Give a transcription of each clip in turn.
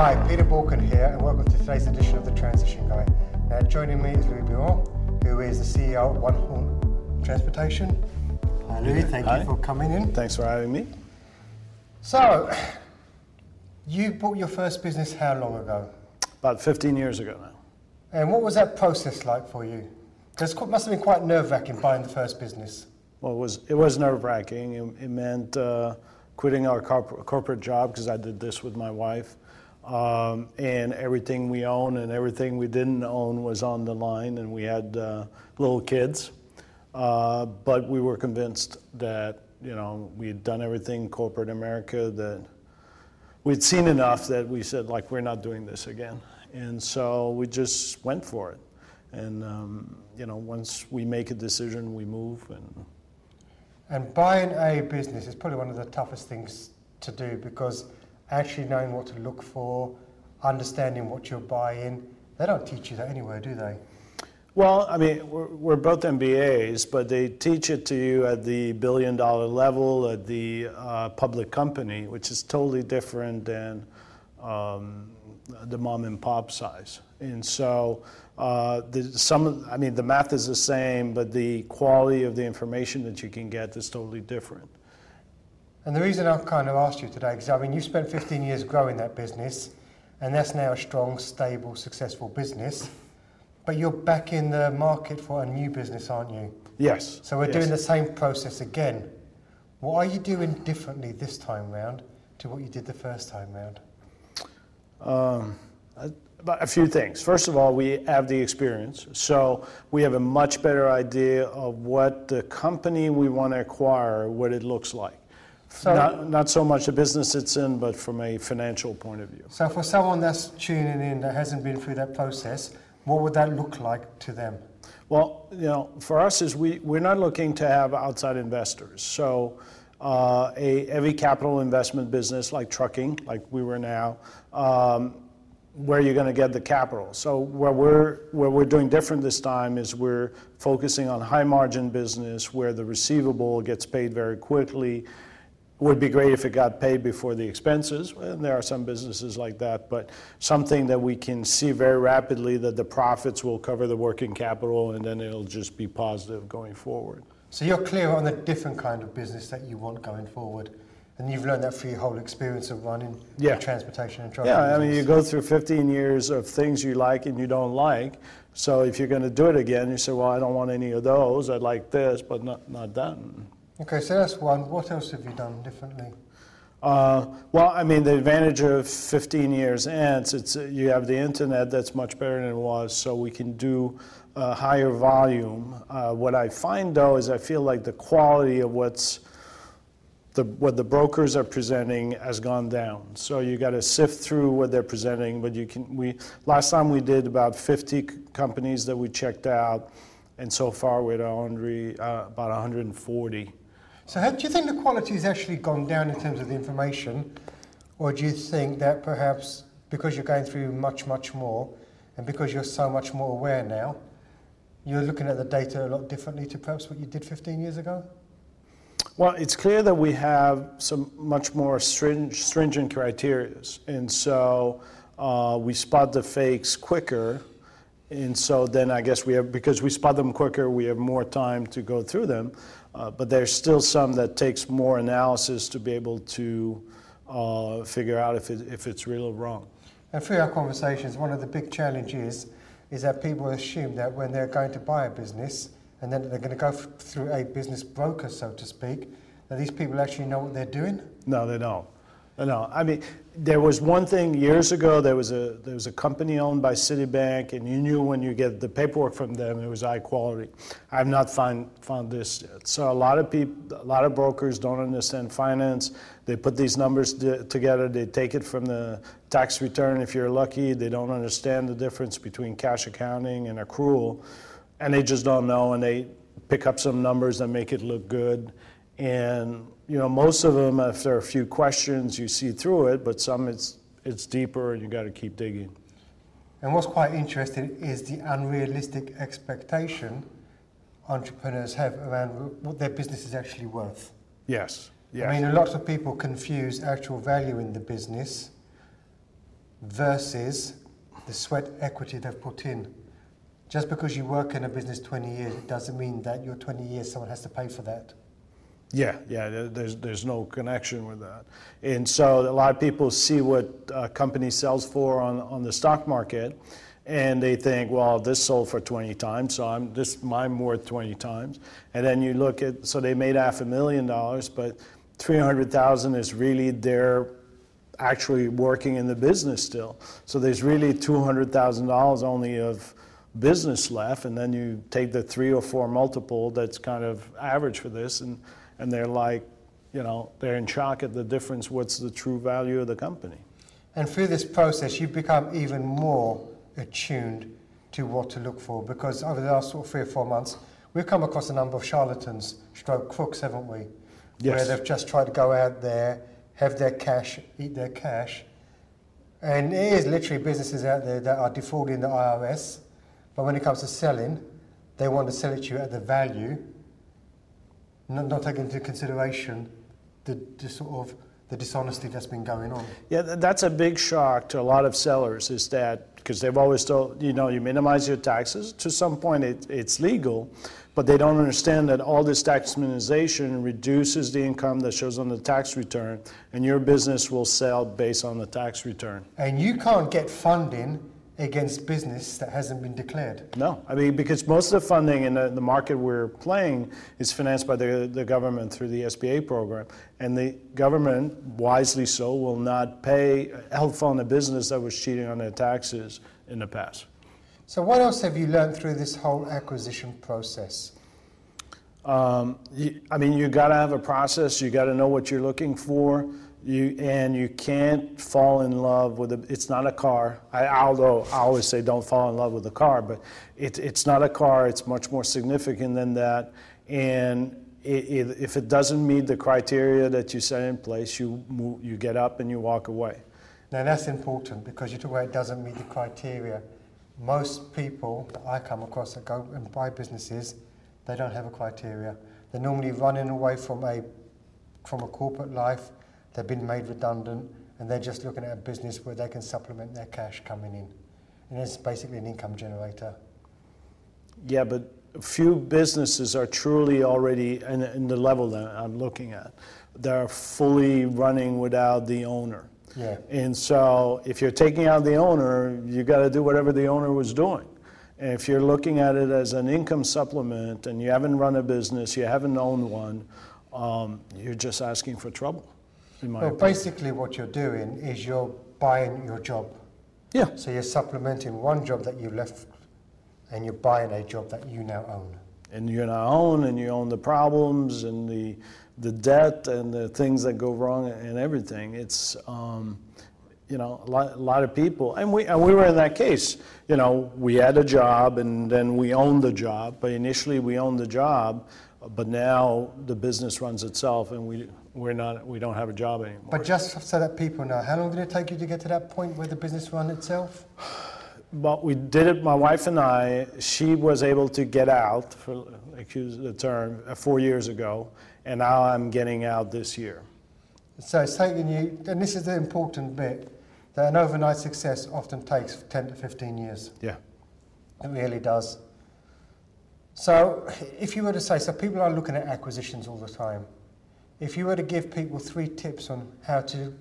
Hi, Peter Boolkah here, and welcome to today's edition of The Transition Guy. Now, joining me is Louis Biron, who is the CEO of One Horn Transportation. Hi, Louis, thank Hi. you for coming in. Thanks for having me. So, you bought your first business how long ago? About 15 years ago now. And what was that process like for you? Because it must have been quite nerve wracking buying the first business. Well, it was it was nerve wracking. It, it meant uh, quitting our corp- corporate job because I did this with my wife, um, and everything we own and everything we didn't own was on the line, and we had uh, little kids. Uh, but we were convinced that you know we had done everything corporate America that we'd seen enough that we said like we're not doing this again, and so we just went for it. And um, you know, once we make a decision, we move and. And buying a business is probably one of the toughest things to do because actually knowing what to look for, understanding what you're buying, they don't teach you that anywhere, do they? Well, I mean, we're, we're both MBAs, but they teach it to you at the billion dollar level, at the uh, public company, which is totally different than um, the mom and pop size. And so, uh, the, some, I mean, the math is the same, but the quality of the information that you can get is totally different. And the reason I've kind of asked you today, because I mean, you spent 15 years growing that business, and that's now a strong, stable, successful business. But you're back in the market for a new business, aren't you? Yes. So we're yes. doing the same process again. What are you doing differently this time round to what you did the first time round? Um, a few things. First of all, we have the experience, so we have a much better idea of what the company we want to acquire, what it looks like. So- not, not so much the business it's in, but from a financial point of view. So for someone that's tuning in that hasn't been through that process, what would that look like to them? Well, you know, for us is we, we're not looking to have outside investors. So uh, a heavy capital investment business like trucking, like we were now, um, where you're going to get the capital. So what we're where we're doing different this time is we're focusing on high margin business where the receivable gets paid very quickly. Would be great if it got paid before the expenses, and there are some businesses like that, but something that we can see very rapidly that the profits will cover the working capital and then it'll just be positive going forward. So you're clear on the different kind of business that you want going forward, and you've learned that through your whole experience of running Yeah. transportation and trucking. Yeah, I mean, you go through 15 years of things you like and you don't like. So if you're going to do it again, you say, well, I don't want any of those. I'd like this, but not, not that. Okay, so that's one. What else have you done differently? Uh, well, I mean, the advantage of 15 years ants, it's you have the internet that's much better than it was, so we can do uh, higher volume. Uh, what I find though is I feel like the quality of what's the, what the brokers are presenting has gone down. So you got to sift through what they're presenting. But you can we last time we did about 50 c- companies that we checked out, and so far we're at 100, uh, about 140. So, how, do you think the quality has actually gone down in terms of the information, or do you think that perhaps because you're going through much, much more, and because you're so much more aware now, you're looking at the data a lot differently to perhaps what you did 15 years ago? Well, it's clear that we have some much more stringent, stringent criteria, and so uh, we spot the fakes quicker. And so then I guess we have, because we spot them quicker, we have more time to go through them. Uh, but there's still some that takes more analysis to be able to uh, figure out if, it, if it's real or wrong. And through our conversations, one of the big challenges is that people assume that when they're going to buy a business and then they're going to go through a business broker, so to speak, that these people actually know what they're doing. No, they don't. No, I mean, there was one thing years ago. There was a there was a company owned by Citibank, and you knew when you get the paperwork from them, it was high quality. I have not found found this yet. So a lot of people, a lot of brokers don't understand finance. They put these numbers together. They take it from the tax return. If you're lucky, they don't understand the difference between cash accounting and accrual, and they just don't know. And they pick up some numbers that make it look good. And you know, most of them, after a few questions, you see through it, but some it's it's deeper, and you got to keep digging. And what's quite interesting is the unrealistic expectation entrepreneurs have around what their business is actually worth. Yes. Yes. I mean, a lot of people confuse actual value in the business versus the sweat equity they've put in. Just because you work in a business 20 years, it doesn't mean that your 20 years someone has to pay for that. Yeah, yeah, there's, there's no connection with that. And so a lot of people see what a company sells for on, on the stock market, and they think, well, this sold for 20 times, so I'm, this, mine worth 20 times. And then you look at, so they made half a million dollars, but 300,000 is really their actually working in the business still. So there's really $200,000 only of business left, and then you take the three or four multiple that's kind of average for this, and, and they're like, you know, they're in shock at the difference. What's the true value of the company? And through this process, you've become even more attuned to what to look for because over the last sort of three or four months, we've come across a number of charlatans, stroke crooks, haven't we? Yes. Where they've just tried to go out there, have their cash, eat their cash. And it is literally businesses out there that are defrauding the IRS, but when it comes to selling, they want to sell it to you at the value, not, not taking into consideration the, the sort of the dishonesty that's been going on. Yeah, that's a big shock to a lot of sellers is that because they've always told, you know, you minimize your taxes. To some point, it, it's legal, but they don't understand that all this tax minimization reduces the income that shows on the tax return, and your business will sell based on the tax return. And you can't get funding against business that hasn't been declared. No, I mean, because most of the funding in the, the market we're playing is financed by the, the government through the SBA program. And the government, wisely so, will not pay, help fund a business that was cheating on their taxes in the past. So, what else have you learned through this whole acquisition process? Um, I mean, you got to have a process. You got to know what you're looking for. You and you can't fall in love with it. It's not a car. I, although I always say don't fall in love with a car, but it, it's not a car. It's much more significant than that. And it, it, if it doesn't meet the criteria that you set in place, you move, you get up and you walk away. Now, that's important because you talk about it doesn't meet the criteria. Most people that I come across that go and buy businesses, they don't have a criteria. They're normally running away from a from a corporate life. They've been made redundant, and they're just looking at a business where they can supplement their cash coming in, and it's basically an income generator. Yeah, but few businesses are truly already in, in the level that I'm looking at. They're fully running without the owner. Yeah. And so if you're taking out the owner, you got to do whatever the owner was doing. And if you're looking at it as an income supplement and you haven't run a business, you haven't owned one, um, you're just asking for trouble, in my Well, opinion. basically, what you're doing is you're buying your job. Yeah, So you're supplementing one job that you left, and you're buying a job that you now own. and you're not own, and you own the problems and the the debt and the things that go wrong and everything. It's um, you know a lot, a lot of people, and we and we were in that case. You know, we had a job and then we owned the job, but initially we owned the job, but now the business runs itself, and we we're not we don't have a job anymore. But just so that people know, how long did it take you to get to that point where the business ran itself? But we did it, my wife and I, she was able to get out, for excuse the term, uh, four years ago, and now I'm getting out this year. So it's taken you, and this is the important bit, that an overnight success often takes 10 to 15 years. Yeah. It really does. So if you were to say, so people are looking at acquisitions all the time. If you were to give people three tips on how to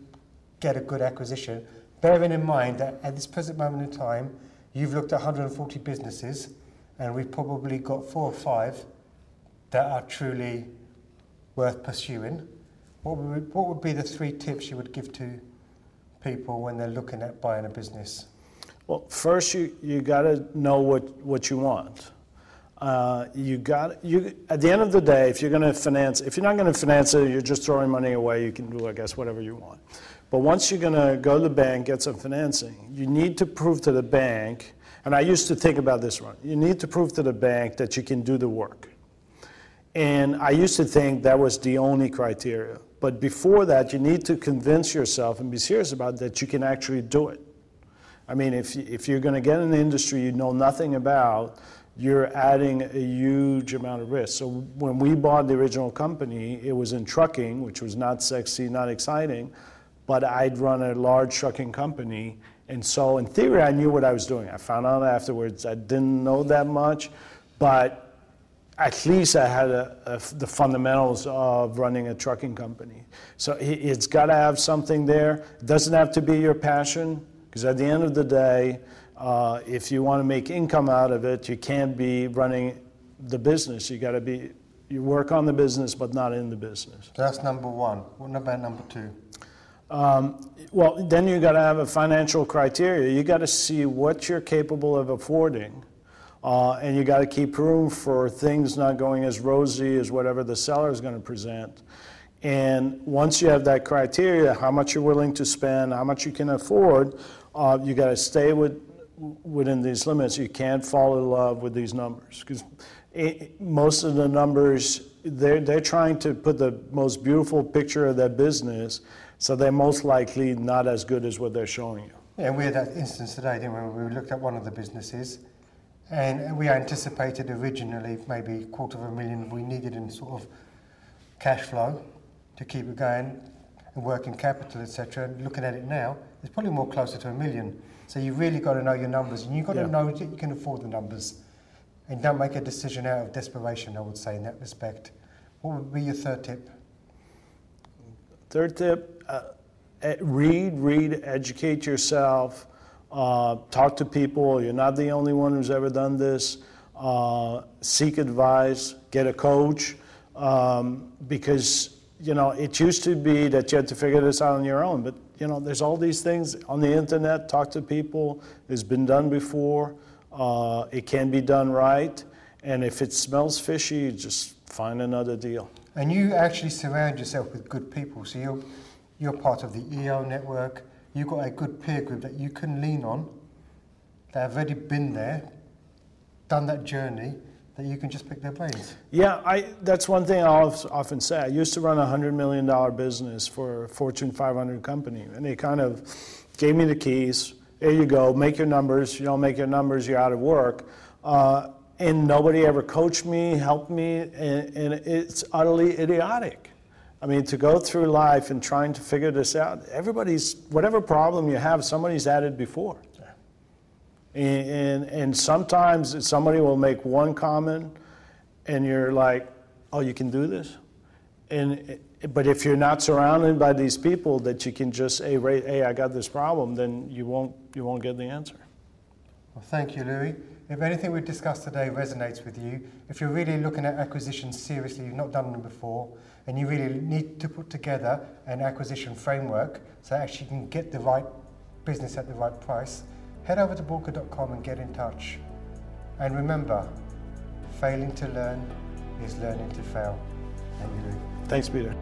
get a good acquisition, bearing in mind that at this present moment in time, you've looked at 140 businesses, and we've probably got four or five that are truly worth pursuing. What would, what would be the three tips you would give to people when they're looking at buying a business? Well, first you, you got to know what, what you want. Uh, you got you at the end of the day, if you're going to finance, if you're not going to finance it, you're just throwing money away. You can do, I guess, whatever you want. But once you're going to go to the bank, get some financing, you need to prove to the bank. And I used to think about this one. You need to prove to the bank that you can do the work. And I used to think that was the only criteria. But before that, you need to convince yourself and be serious about that you can actually do it. I mean, if, if you're going to get an industry you know nothing about, you're adding a huge amount of risk. So when we bought the original company, it was in trucking, which was not sexy, not exciting, but I'd run a large trucking company, And so, in theory, I knew what I was doing. I found out afterwards I didn't know that much, but at least I had a, a, the fundamentals of running a trucking company. So it, it's got to have something there. It doesn't have to be your passion, because at the end of the day, uh, if you want to make income out of it, you can't be running the business. You got to be you work on the business, but not in the business. That's number one. What about number two? Um, well, then you got to have a financial criteria. You got to see what you're capable of affording, uh, and you got to keep room for things not going as rosy as whatever the seller is going to present. And once you have that criteria, how much you're willing to spend, how much you can afford, uh, you got to stay with, within these limits. You can't fall in love with these numbers because most of the numbers, they're, they're trying to put the most beautiful picture of their business, so they're most likely not as good as what they're showing you. Yeah, we had that instance today, didn't we? We looked at one of the businesses, and we anticipated originally maybe a quarter of a million we needed in sort of cash flow to keep it going, and working capital, etc. Looking at it now, it's probably more closer to a million. So you really got to know your numbers, and you've got yeah. to know that you can afford the numbers. And don't make a decision out of desperation, I would say, in that respect. What would be your third tip? Third tip uh, read, read, educate yourself, uh, talk to people. You're not the only one who's ever done this. Uh, seek advice, get a coach, um, because you know it used to be that you had to figure this out on your own. But you know, there's all these things on the internet. Talk to people. It's been done before. Uh, it can be done right, and if it smells fishy, just find another deal. And you actually surround yourself with good people. So you're, you're part of the EO network. You've got a good peer group that you can lean on that have already been there, done that journey, that you can just pick their brains. Yeah, I, that's one thing I often say. I used to run a $100 million business for a Fortune 500 company, and they kind of gave me the keys there you go, make your numbers. You don't make your numbers, you're out of work. Uh, and nobody ever coached me, helped me, and, and, it's utterly idiotic. I mean, to go through life and trying to figure this out, everybody's, whatever problem you have, somebody's had it before. And, and, and sometimes somebody will make one comment, and you're like, oh, you can do this? And but if you're not surrounded by these people that you can just say, hey, hey, I got this problem, then you won't, you won't get the answer. Well, thank you, Louis. If anything we've discussed today resonates with you, if you're really looking at acquisitions seriously, you've not done them before, and you really need to put together an acquisition framework so that actually you can get the right business at the right price, head over to boolkah.com and get in touch. And remember, failing to learn is learning to fail. Thank you, Thanks, Peter.